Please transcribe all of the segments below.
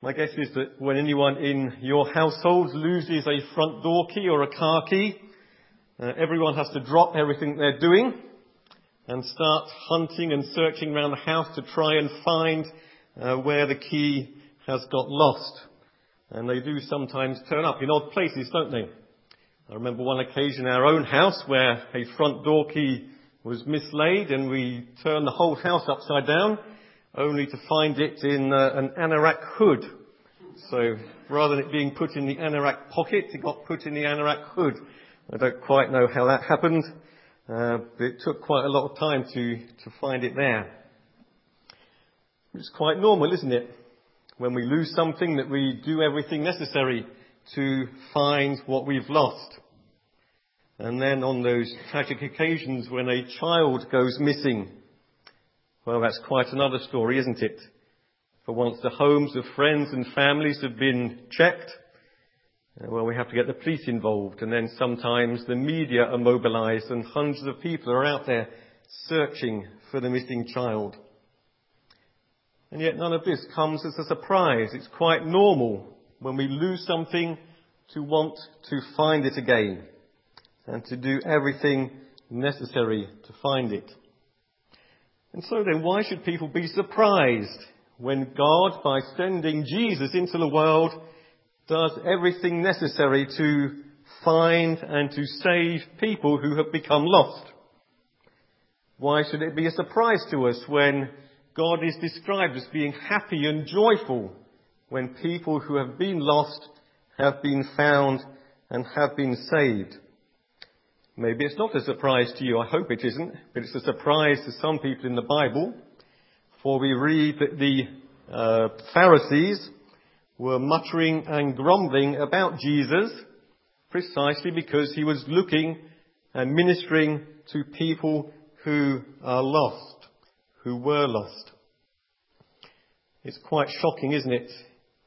My guess is that when anyone in your household loses a front door key or a car key, uh, everyone has to drop everything they're doing and start hunting and searching around the house to try and find uh, where the key has got lost. And they do sometimes turn up in odd places, don't they? I remember one occasion in our own house where a front door key was mislaid and we turned the whole house upside down only to find it in uh, an anorak hood. So rather than it being put in the anorak pocket, it got put in the anorak hood. I don't quite know how that happened, uh, but it took quite a lot of time to, to find it there. It's quite normal, isn't it? When we lose something that we do everything necessary to find what we've lost. And then on those tragic occasions when a child goes missing, well, that's quite another story, isn't it? For once the homes of friends and families have been checked, uh, well, we have to get the police involved, and then sometimes the media are mobilized, and hundreds of people are out there searching for the missing child. And yet none of this comes as a surprise. It's quite normal when we lose something to want to find it again and to do everything necessary to find it. And so then why should people be surprised when God, by sending Jesus into the world, does everything necessary to find and to save people who have become lost? Why should it be a surprise to us when God is described as being happy and joyful when people who have been lost have been found and have been saved? Maybe it's not a surprise to you. I hope it isn't, but it's a surprise to some people in the Bible. For we read that the uh, Pharisees were muttering and grumbling about Jesus precisely because he was looking and ministering to people who are lost, who were lost. It's quite shocking, isn't it,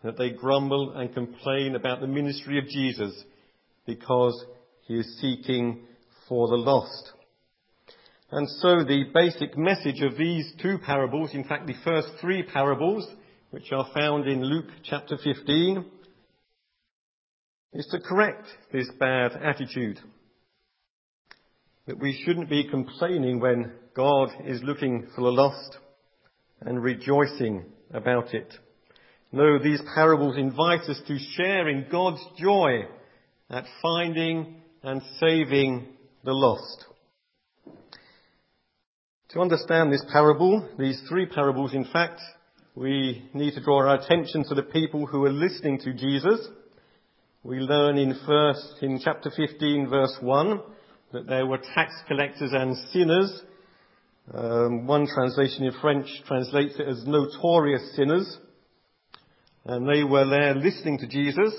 that they grumble and complain about the ministry of Jesus because he is seeking for the lost. And so the basic message of these two parables, in fact the first three parables, which are found in Luke chapter 15, is to correct this bad attitude. That we shouldn't be complaining when God is looking for the lost and rejoicing about it. No, these parables invite us to share in God's joy at finding and saving the lost. To understand this parable, these three parables in fact, we need to draw our attention to the people who are listening to Jesus. We learn in first, in chapter 15 verse 1, that there were tax collectors and sinners. Um, one translation in French translates it as notorious sinners. And they were there listening to Jesus.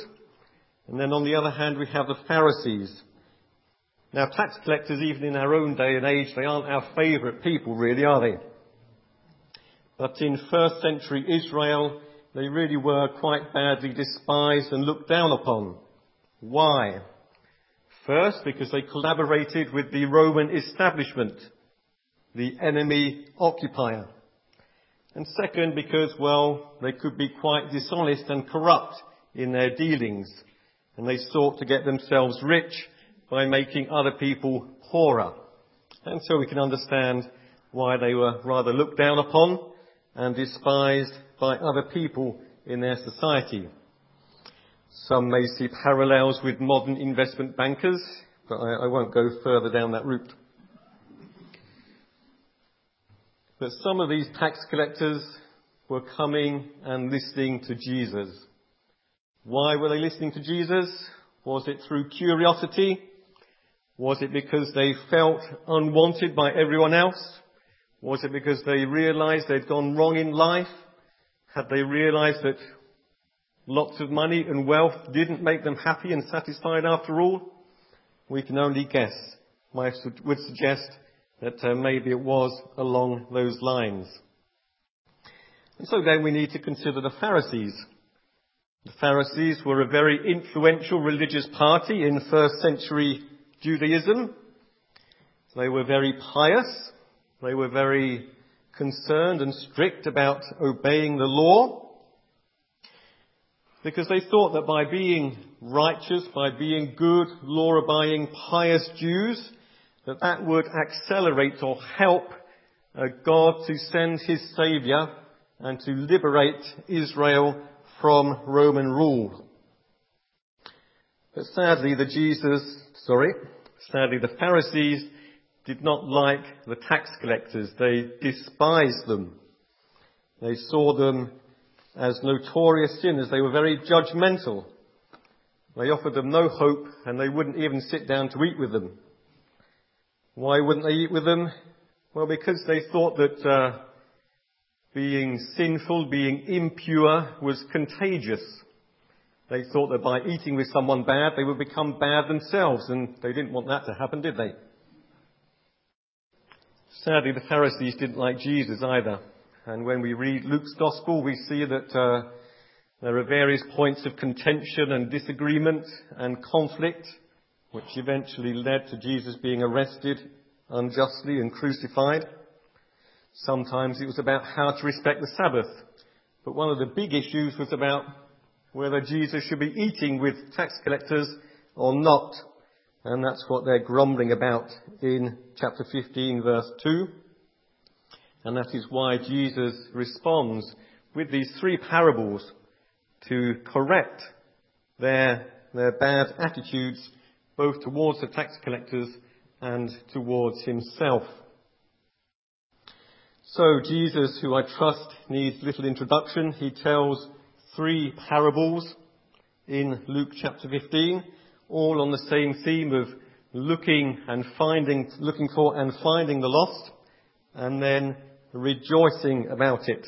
And then on the other hand, we have the Pharisees. Now, tax collectors, even in our own day and age, they aren't our favourite people, really, are they? But in first century Israel, they really were quite badly despised and looked down upon. Why? First, because they collaborated with the Roman establishment, the enemy occupier. And second, because, well, they could be quite dishonest and corrupt in their dealings, and they sought to get themselves rich by making other people poorer. And so we can understand why they were rather looked down upon and despised by other people in their society. Some may see parallels with modern investment bankers, but I, I won't go further down that route. But some of these tax collectors were coming and listening to Jesus. Why were they listening to Jesus? Was it through curiosity? Was it because they felt unwanted by everyone else? Was it because they realized they'd gone wrong in life? Had they realized that lots of money and wealth didn't make them happy and satisfied after all? We can only guess. I would suggest that uh, maybe it was along those lines. And so then we need to consider the Pharisees. The Pharisees were a very influential religious party in first century Judaism. They were very pious. They were very concerned and strict about obeying the law. because they thought that by being righteous, by being good, law-abiding, pious Jews, that that would accelerate or help uh, God to send his Saviour and to liberate Israel from Roman rule. But sadly, the Jesus, sorry, sadly the Pharisees did not like the tax collectors. They despised them. They saw them as notorious sinners. They were very judgmental. They offered them no hope and they wouldn't even sit down to eat with them. Why wouldn't they eat with them? Well, because they thought that uh, being sinful, being impure was contagious. They thought that by eating with someone bad, they would become bad themselves, and they didn't want that to happen, did they? Sadly, the Pharisees didn't like Jesus either. And when we read Luke's Gospel, we see that uh, there are various points of contention and disagreement and conflict, which eventually led to Jesus being arrested unjustly and crucified. Sometimes it was about how to respect the Sabbath. But one of the big issues was about whether Jesus should be eating with tax collectors or not. And that's what they're grumbling about in chapter 15 verse 2. And that is why Jesus responds with these three parables to correct their, their bad attitudes both towards the tax collectors and towards himself. So Jesus, who I trust needs little introduction, he tells three parables in Luke chapter 15, all on the same theme of looking and finding, looking for and finding the lost, and then rejoicing about it.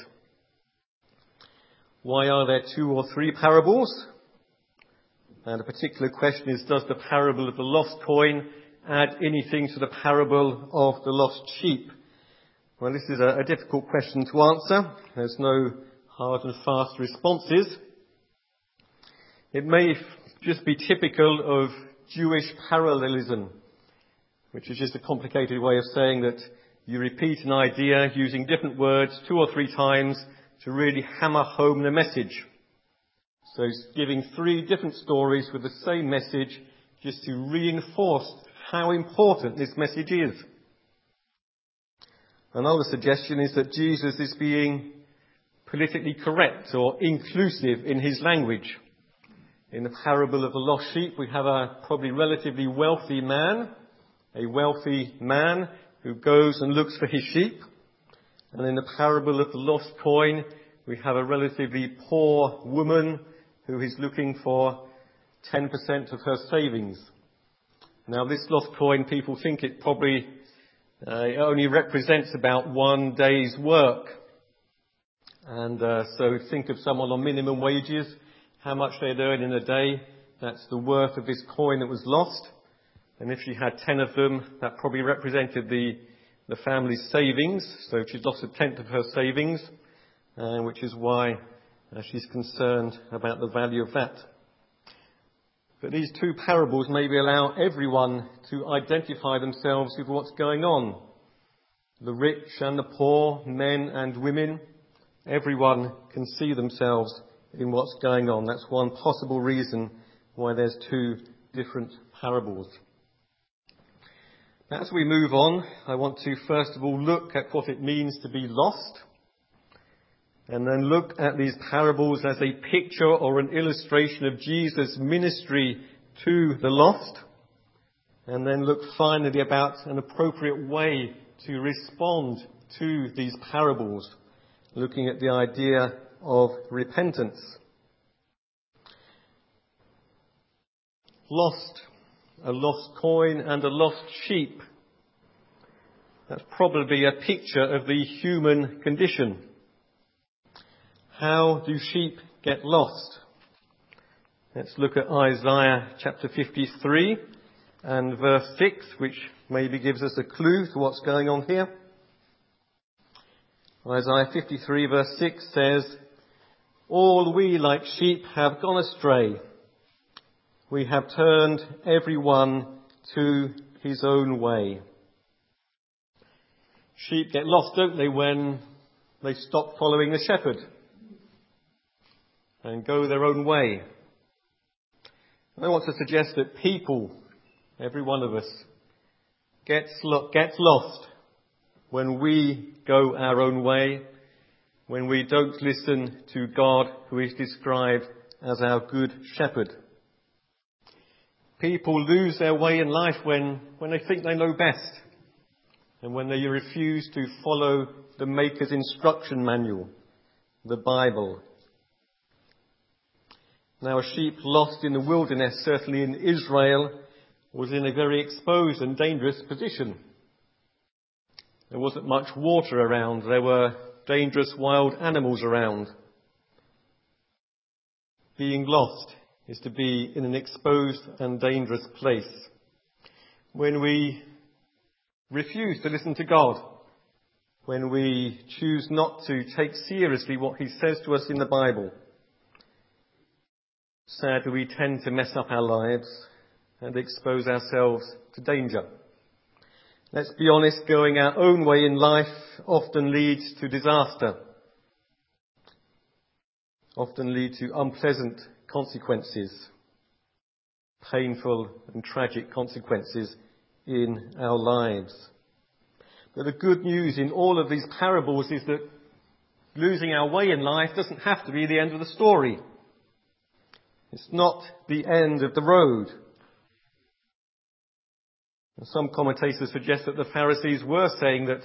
Why are there two or three parables? And a particular question is, does the parable of the lost coin add anything to the parable of the lost sheep? Well, this is a, a difficult question to answer. There's no hard and fast responses. It may just be typical of Jewish parallelism, which is just a complicated way of saying that you repeat an idea using different words two or three times to really hammer home the message. So giving three different stories with the same message just to reinforce how important this message is. Another suggestion is that Jesus is being politically correct or inclusive in his language. In the parable of the lost sheep, we have a probably relatively wealthy man, a wealthy man who goes and looks for his sheep. And in the parable of the lost coin, we have a relatively poor woman who is looking for 10% of her savings. Now this lost coin, people think it probably uh, it only represents about one day's work. And uh, so think of someone on minimum wages, how much they'd earn in a day. That's the worth of this coin that was lost. And if she had 10 of them, that probably represented the, the family's savings. So she's lost a tenth of her savings, uh, which is why uh, she's concerned about the value of that. But these two parables maybe allow everyone to identify themselves with what's going on. The rich and the poor, men and women, everyone can see themselves in what's going on. That's one possible reason why there's two different parables. As we move on, I want to first of all look at what it means to be lost, and then look at these parables as a picture or an illustration of Jesus' ministry to the lost, and then look finally about an appropriate way to respond to these parables, looking at the idea of repentance. Lost a lost coin and a lost sheep. That's probably a picture of the human condition. How do sheep get lost? Let's look at Isaiah chapter 53 and verse 6, which maybe gives us a clue to what's going on here. Isaiah 53 verse 6 says, All we like sheep have gone astray we have turned everyone to his own way. Sheep get lost, don't they, when they stop following the shepherd? and go their own way. I want to suggest that people, every one of us, gets, gets lost when we go our own way, when we don't listen to God who is described as our good shepherd. People lose their way in life when, when they think they know best and when they refuse to follow the Maker's instruction manual, the Bible. Now, a sheep lost in the wilderness, certainly in Israel, was in a very exposed and dangerous position. There wasn't much water around. There were dangerous wild animals around. Being lost is to be in an exposed and dangerous place. When we refuse to listen to God, when we choose not to take seriously what He says to us in the Bible, sadly we tend to mess up our lives and expose ourselves to danger. Let's be honest, going our own way in life often leads to disaster, often leads to unpleasant consequences, painful and tragic consequences in our lives. But the good news in all of these parables is that losing our way in life doesn't have to be the end of the story. It's not the end of the road. Some commentators suggest that the Pharisees were saying that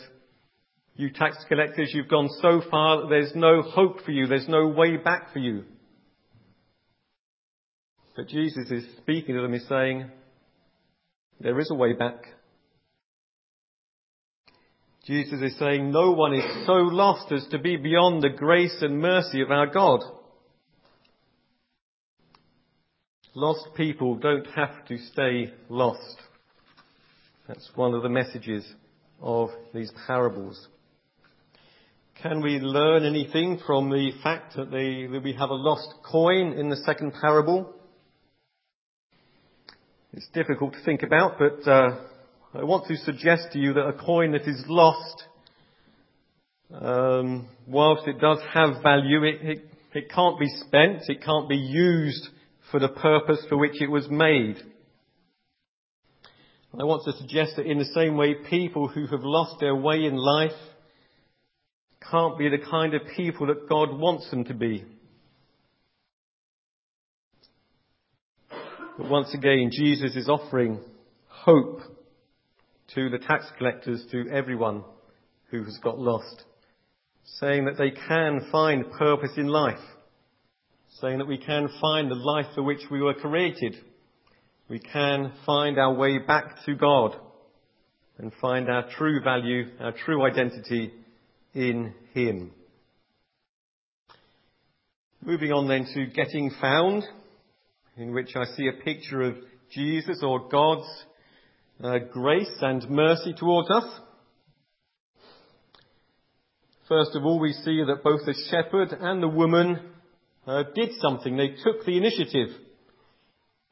you tax collectors, you've gone so far that there's no hope for you, there's no way back for you. But Jesus is speaking to them, he's saying, there is a way back. Jesus is saying no one is so lost as to be beyond the grace and mercy of our God. Lost people don't have to stay lost. That's one of the messages of these parables. Can we learn anything from the fact that, that we have a lost coin in the second parable? It's difficult to think about, but uh, I want to suggest to you that a coin that is lost, um, whilst it does have value, it, it, it can't be spent, it can't be used for the purpose for which it was made. I want to suggest that in the same way, people who have lost their way in life can't be the kind of people that God wants them to be. But once again, Jesus is offering hope to the tax collectors, to everyone who has got lost, saying that they can find purpose in life, saying that we can find the life for which we were created. We can find our way back to God and find our true value, our true identity in Him. Moving on then to getting found in which I see a picture of Jesus or God's uh, grace and mercy towards us. First of all, we see that both the shepherd and the woman uh, did something. They took the initiative.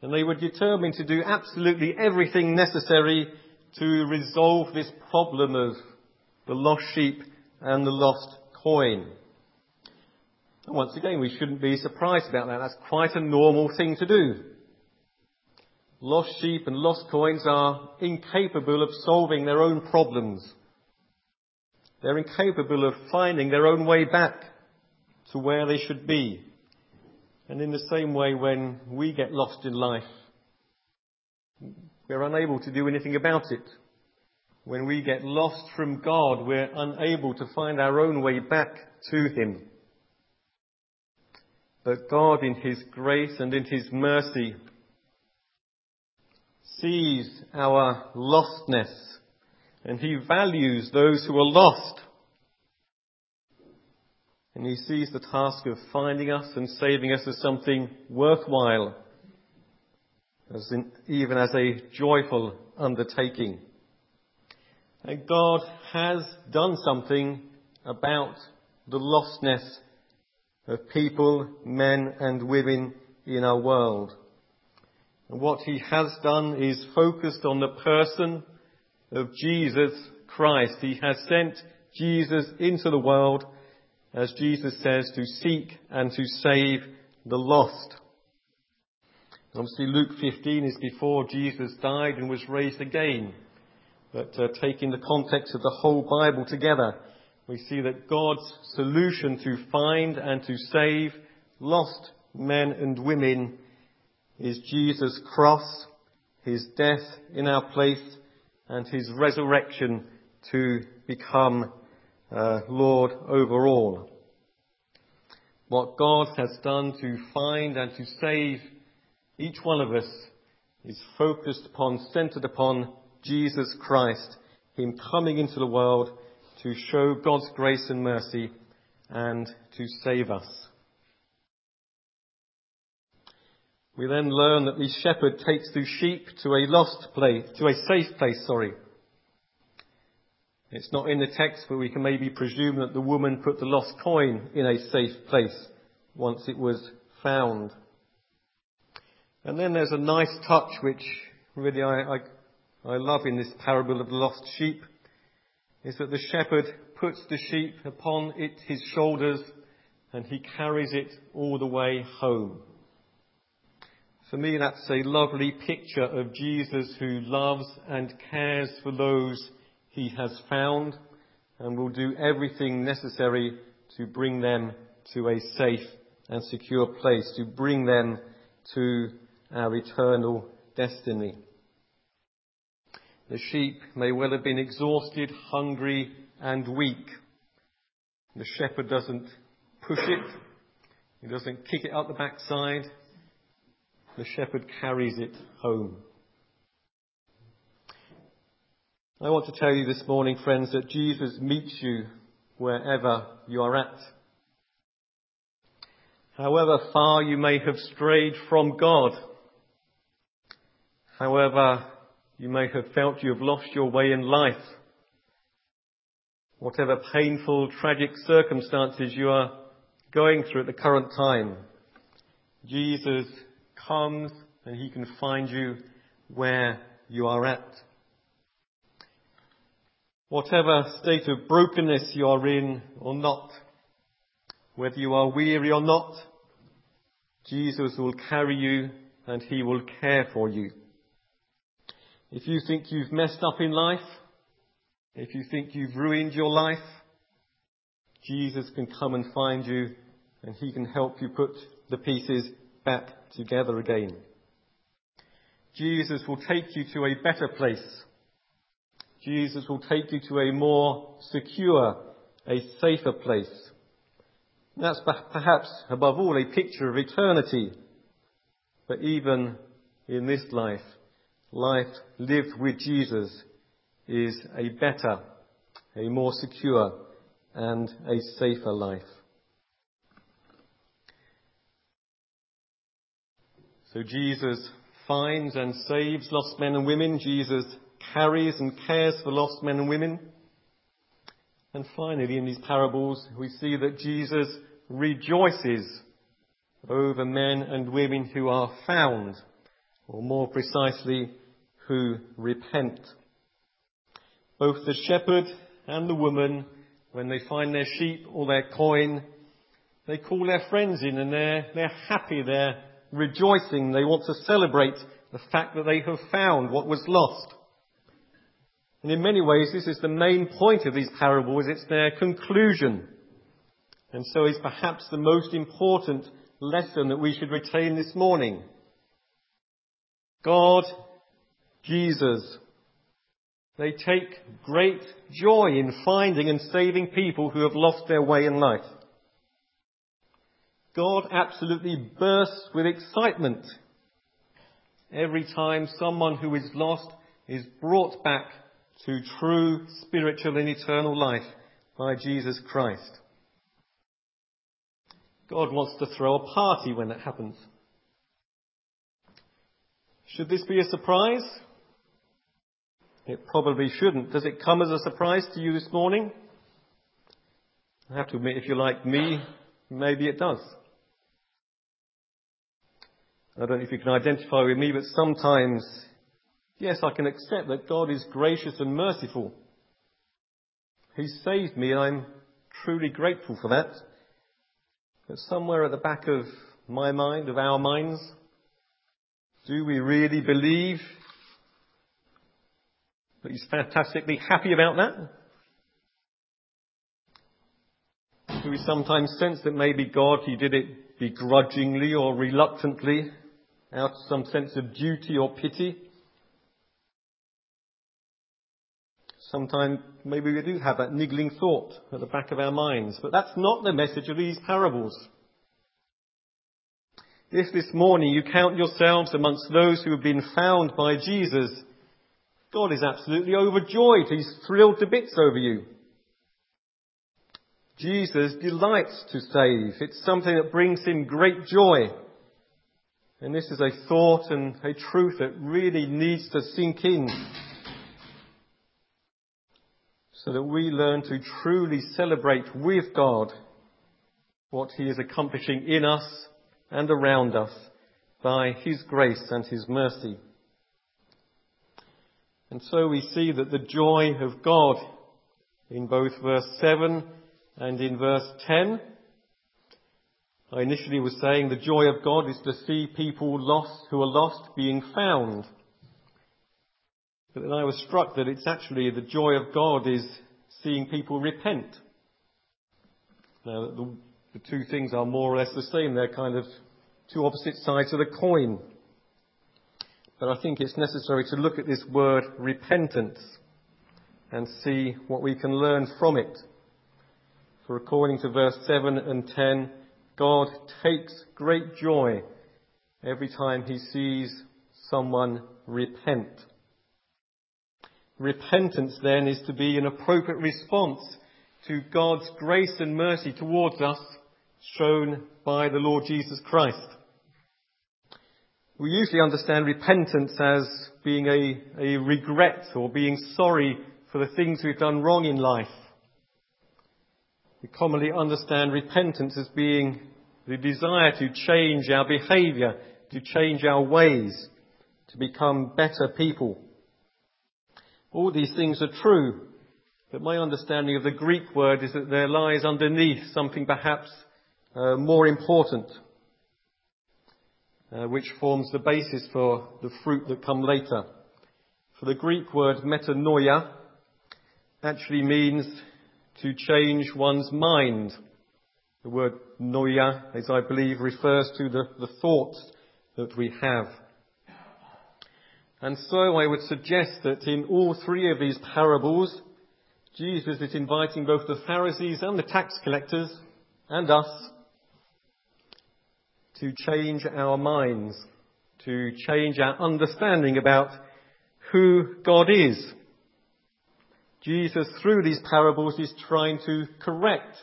And they were determined to do absolutely everything necessary to resolve this problem of the lost sheep and the lost coin. And Once again, we shouldn't be surprised about that. That's quite a normal thing to do. Lost sheep and lost coins are incapable of solving their own problems. They're incapable of finding their own way back to where they should be. And in the same way, when we get lost in life, we're unable to do anything about it. When we get lost from God, we're unable to find our own way back to Him. But God, in His grace and in His mercy, sees our lostness and He values those who are lost. And He sees the task of finding us and saving us as something worthwhile, as in, even as a joyful undertaking. And God has done something about the lostness of people, men and women in our world. And what he has done is focused on the person of Jesus Christ. He has sent Jesus into the world, as Jesus says, to seek and to save the lost. Obviously, Luke 15 is before Jesus died and was raised again. But uh, taking the context of the whole Bible together, we see that God's solution to find and to save lost men and women is Jesus' cross, his death in our place, and his resurrection to become uh, Lord over all. What God has done to find and to save each one of us is focused upon, centered upon Jesus Christ, Him coming into the world to show God's grace and mercy and to save us. We then learn that the shepherd takes the sheep to a lost place, to a safe place, sorry. It's not in the text, but we can maybe presume that the woman put the lost coin in a safe place once it was found. And then there's a nice touch which really I, I, I love in this parable of the lost sheep, is that the shepherd puts the sheep upon it, his shoulders and he carries it all the way home. For me, that's a lovely picture of Jesus who loves and cares for those he has found and will do everything necessary to bring them to a safe and secure place, to bring them to our eternal destiny. The sheep may well have been exhausted, hungry, and weak. The shepherd doesn't push it. He doesn't kick it up the backside the shepherd carries it home. I want to tell you this morning, friends, that Jesus meets you wherever you are at. However far you may have strayed from God, however you may have felt you have lost your way in life, whatever painful, tragic circumstances you are going through at the current time, Jesus comes and he can find you where you are at. Whatever state of brokenness you are in or not, whether you are weary or not, Jesus will carry you and he will care for you. If you think you've messed up in life, if you think you've ruined your life, Jesus can come and find you and he can help you put the pieces back together again. Jesus will take you to a better place. Jesus will take you to a more secure, a safer place. That's perhaps above all a picture of eternity. But even in this life, life lived with Jesus is a better, a more secure, and a safer life. So Jesus finds and saves lost men and women. Jesus carries and cares for lost men and women. And finally, in these parables, we see that Jesus rejoices over men and women who are found, or more precisely, who repent. Both the shepherd and the woman, when they find their sheep or their coin, they call their friends in and they're, they're happy, they're rejoicing. They want to celebrate the fact that they have found what was lost. And in many ways, this is the main point of these parables. It's their conclusion. And so is perhaps the most important lesson that we should retain this morning. God, Jesus, they take great joy in finding and saving people who have lost their way in life. God absolutely bursts with excitement every time someone who is lost is brought back to true spiritual and eternal life by Jesus Christ. God wants to throw a party when that happens. Should this be a surprise? It probably shouldn't. Does it come as a surprise to you this morning? I have to admit, if you're like me, maybe it does. I don't know if you can identify with me, but sometimes, yes, I can accept that God is gracious and merciful. He saved me and I'm truly grateful for that. But somewhere at the back of my mind, of our minds? Do we really believe that he's fantastically happy about that? Do we sometimes sense that maybe God, he did it begrudgingly or reluctantly, out of some sense of duty or pity? Sometimes maybe we do have that niggling thought at the back of our minds, but that's not the message of these parables. If this morning you count yourselves amongst those who have been found by Jesus, God is absolutely overjoyed. He's thrilled to bits over you. Jesus delights to save. It's something that brings him great joy. And this is a thought and a truth that really needs to sink in so that we learn to truly celebrate with God what He is accomplishing in us and around us by His grace and His mercy. And so we see that the joy of God in both verse 7 and in verse 10, I initially was saying the joy of God is to see people lost who are lost being found. But then I was struck that it's actually the joy of God is seeing people repent. Now, the, the two things are more or less the same. They're kind of two opposite sides of the coin. But I think it's necessary to look at this word repentance and see what we can learn from it. For according to verse 7 and 10, God takes great joy every time he sees someone repent. Repentance then is to be an appropriate response to God's grace and mercy towards us shown by the Lord Jesus Christ. We usually understand repentance as being a, a regret or being sorry for the things we've done wrong in life. We commonly understand repentance as being the desire to change our behavior, to change our ways, to become better people. All these things are true, but my understanding of the Greek word is that there lies underneath something perhaps uh, more important, uh, which forms the basis for the fruit that come later. For the Greek word metanoia actually means to change one's mind. The word noia, as I believe, refers to the, the thoughts that we have. And so I would suggest that in all three of these parables, Jesus is inviting both the Pharisees and the tax collectors and us to change our minds, to change our understanding about who God is. Jesus, through these parables, is trying to correct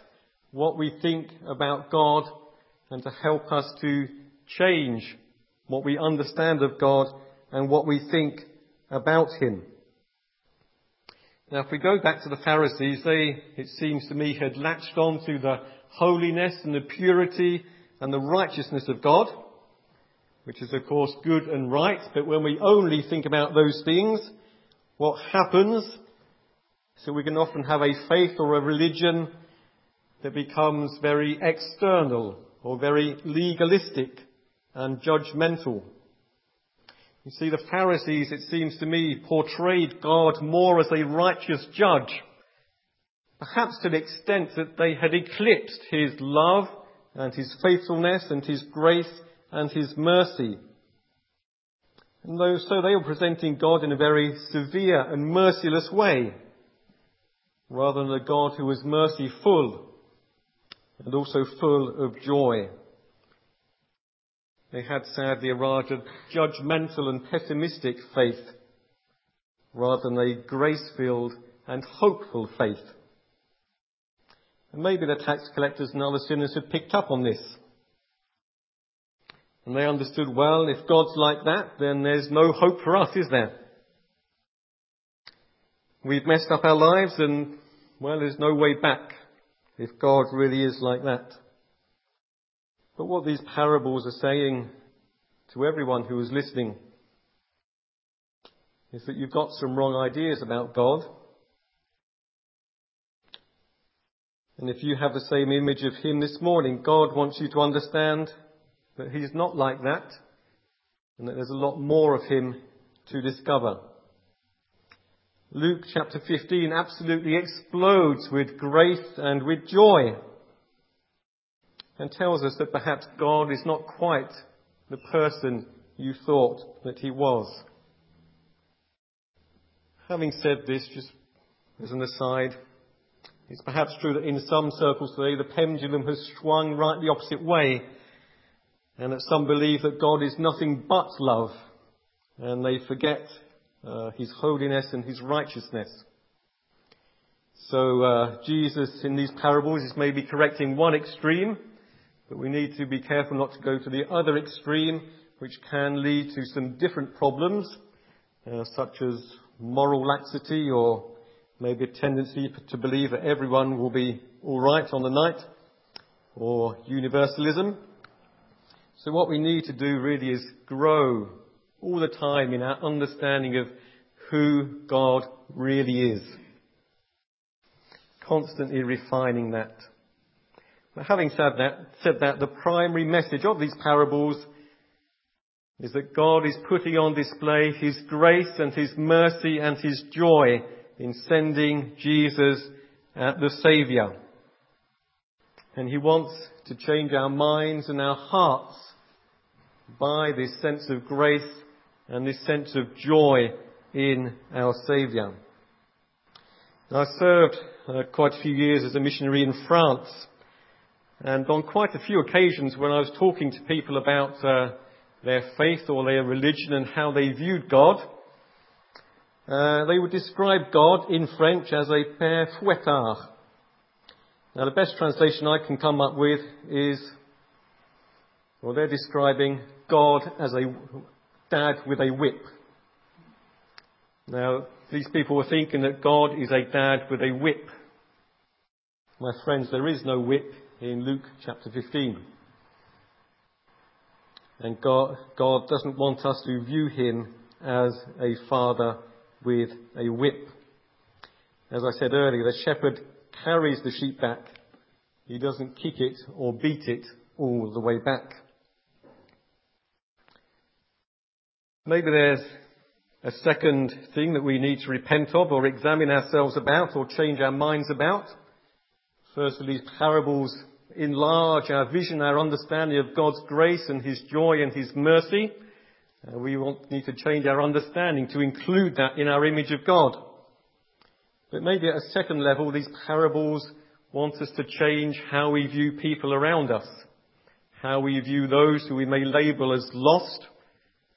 what we think about God and to help us to change what we understand of God and what we think about him. Now, if we go back to the Pharisees, they, it seems to me, had latched on to the holiness and the purity and the righteousness of God, which is, of course, good and right. But when we only think about those things, what happens? So we can often have a faith or a religion that becomes very external or very legalistic and judgmental. You see, the Pharisees, it seems to me, portrayed God more as a righteous judge, perhaps to the extent that they had eclipsed his love and his faithfulness and his grace and his mercy. And though, so they were presenting God in a very severe and merciless way, rather than a God who was merciful and also full of joy. They had sadly a rather judgmental and pessimistic faith rather than a grace-filled and hopeful faith. And maybe the tax collectors and other sinners had picked up on this. And they understood, well, if God's like that, then there's no hope for us, is there? We've messed up our lives and, well, there's no way back if God really is like that. But what these parables are saying to everyone who is listening is that you've got some wrong ideas about God. And if you have the same image of Him this morning, God wants you to understand that he's not like that, and that there's a lot more of him to discover. Luke chapter 15 absolutely explodes with grace and with joy and tells us that perhaps God is not quite the person you thought that he was. Having said this, just as an aside, it's perhaps true that in some circles today the pendulum has swung right the opposite way and that some believe that God is nothing but love and they forget uh, his holiness and his righteousness. So uh, Jesus in these parables is maybe correcting one extreme, but we need to be careful not to go to the other extreme, which can lead to some different problems, uh, such as moral laxity or maybe a tendency to believe that everyone will be all right on the night, or universalism. So what we need to do really is grow all the time in our understanding of who God really is. Constantly refining that. But having said that, said that, the primary message of these parables is that God is putting on display His grace and His mercy and His joy in sending Jesus as the Saviour. And He wants to change our minds and our hearts by this sense of grace and this sense of joy in our Saviour. I served uh, quite a few years as a missionary in France, and on quite a few occasions when I was talking to people about uh, their faith or their religion and how they viewed God, uh, they would describe God in French as a père fouettard. Now the best translation I can come up with is, well they're describing God as a dad with a whip. Now these people were thinking that God is a dad with a whip. My friends, there is no whip in Luke chapter 15. And God, God doesn't want us to view him as a father with a whip. As I said earlier, the shepherd carries the sheep back. He doesn't kick it or beat it all the way back. Maybe there's a second thing that we need to repent of or examine ourselves about or change our minds about. Firstly, these parables enlarge our vision, our understanding of God's grace and His joy and His mercy. Uh, we want, need to change our understanding to include that in our image of God. But maybe at a second level, these parables want us to change how we view people around us, how we view those who we may label as lost,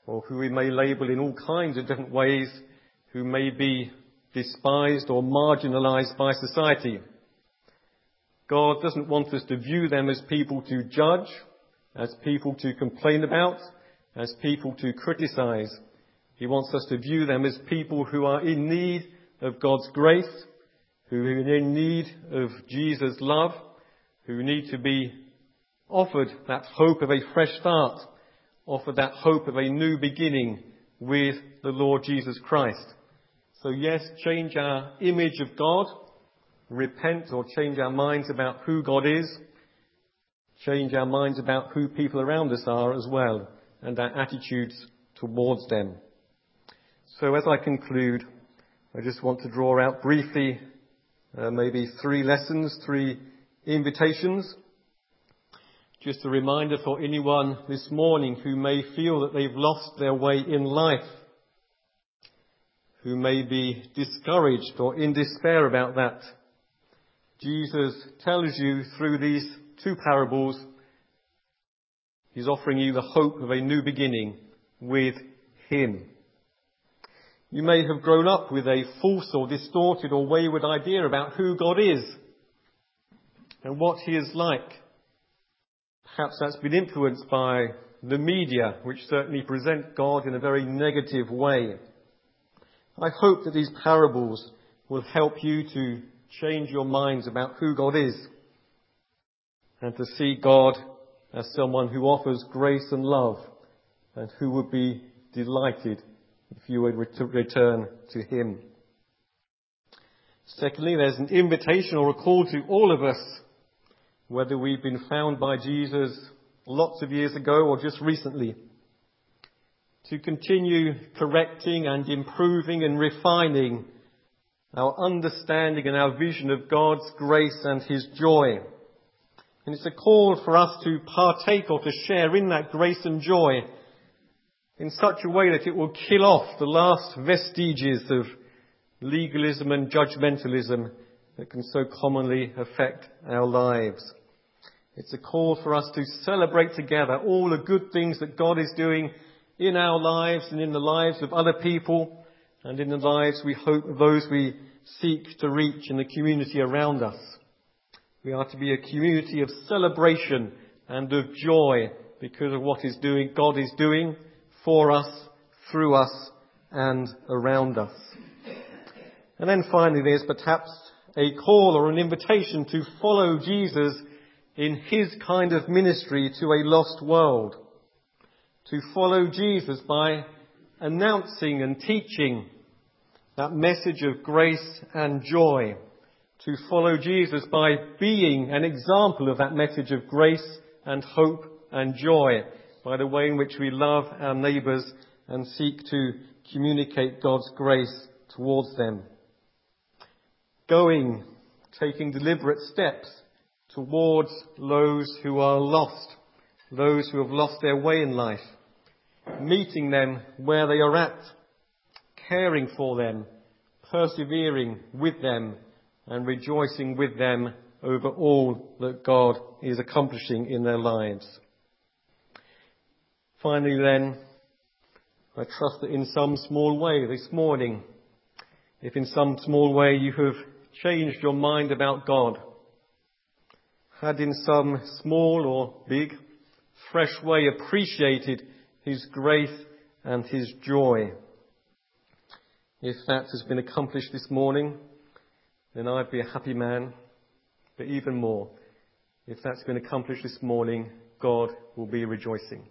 or who we may label in all kinds of different ways, who may be despised or marginalized by society. God doesn't want us to view them as people to judge, as people to complain about, as people to criticize. He wants us to view them as people who are in need of God's grace, who are in need of Jesus' love, who need to be offered that hope of a fresh start, offered that hope of a new beginning with the Lord Jesus Christ. So yes, change our image of God, repent or change our minds about who God is, change our minds about who people around us are as well and our attitudes towards them. So as I conclude, I just want to draw out briefly uh, maybe three lessons, three invitations. Just a reminder for anyone this morning who may feel that they've lost their way in life, who may be discouraged or in despair about that. Jesus tells you through these two parables He's offering you the hope of a new beginning with Him. You may have grown up with a false or distorted or wayward idea about who God is and what He is like. Perhaps that's been influenced by the media, which certainly present God in a very negative way. I hope that these parables will help you to change your minds about who God is and to see God as someone who offers grace and love and who would be delighted if you would to return to him. Secondly, there's an invitation or a call to all of us, whether we've been found by Jesus lots of years ago or just recently. To continue correcting and improving and refining our understanding and our vision of God's grace and His joy. And it's a call for us to partake or to share in that grace and joy in such a way that it will kill off the last vestiges of legalism and judgmentalism that can so commonly affect our lives. It's a call for us to celebrate together all the good things that God is doing in our lives and in the lives of other people and in the lives we hope those we seek to reach in the community around us. We are to be a community of celebration and of joy because of what is doing, God is doing for us, through us, and around us. And then finally, there's perhaps a call or an invitation to follow Jesus in his kind of ministry to a lost world. To follow Jesus by announcing and teaching that message of grace and joy. To follow Jesus by being an example of that message of grace and hope and joy by the way in which we love our neighbours and seek to communicate God's grace towards them going, taking deliberate steps towards those who are lost, those who have lost their way in life, meeting them where they are at, caring for them, persevering with them, and rejoicing with them over all that God is accomplishing in their lives. Finally then, I trust that in some small way this morning, if in some small way you have changed your mind about God, had in some small or big, fresh way appreciated His grace and His joy. If that has been accomplished this morning, then I'd be a happy man. But even more, if that's been accomplished this morning, God will be rejoicing.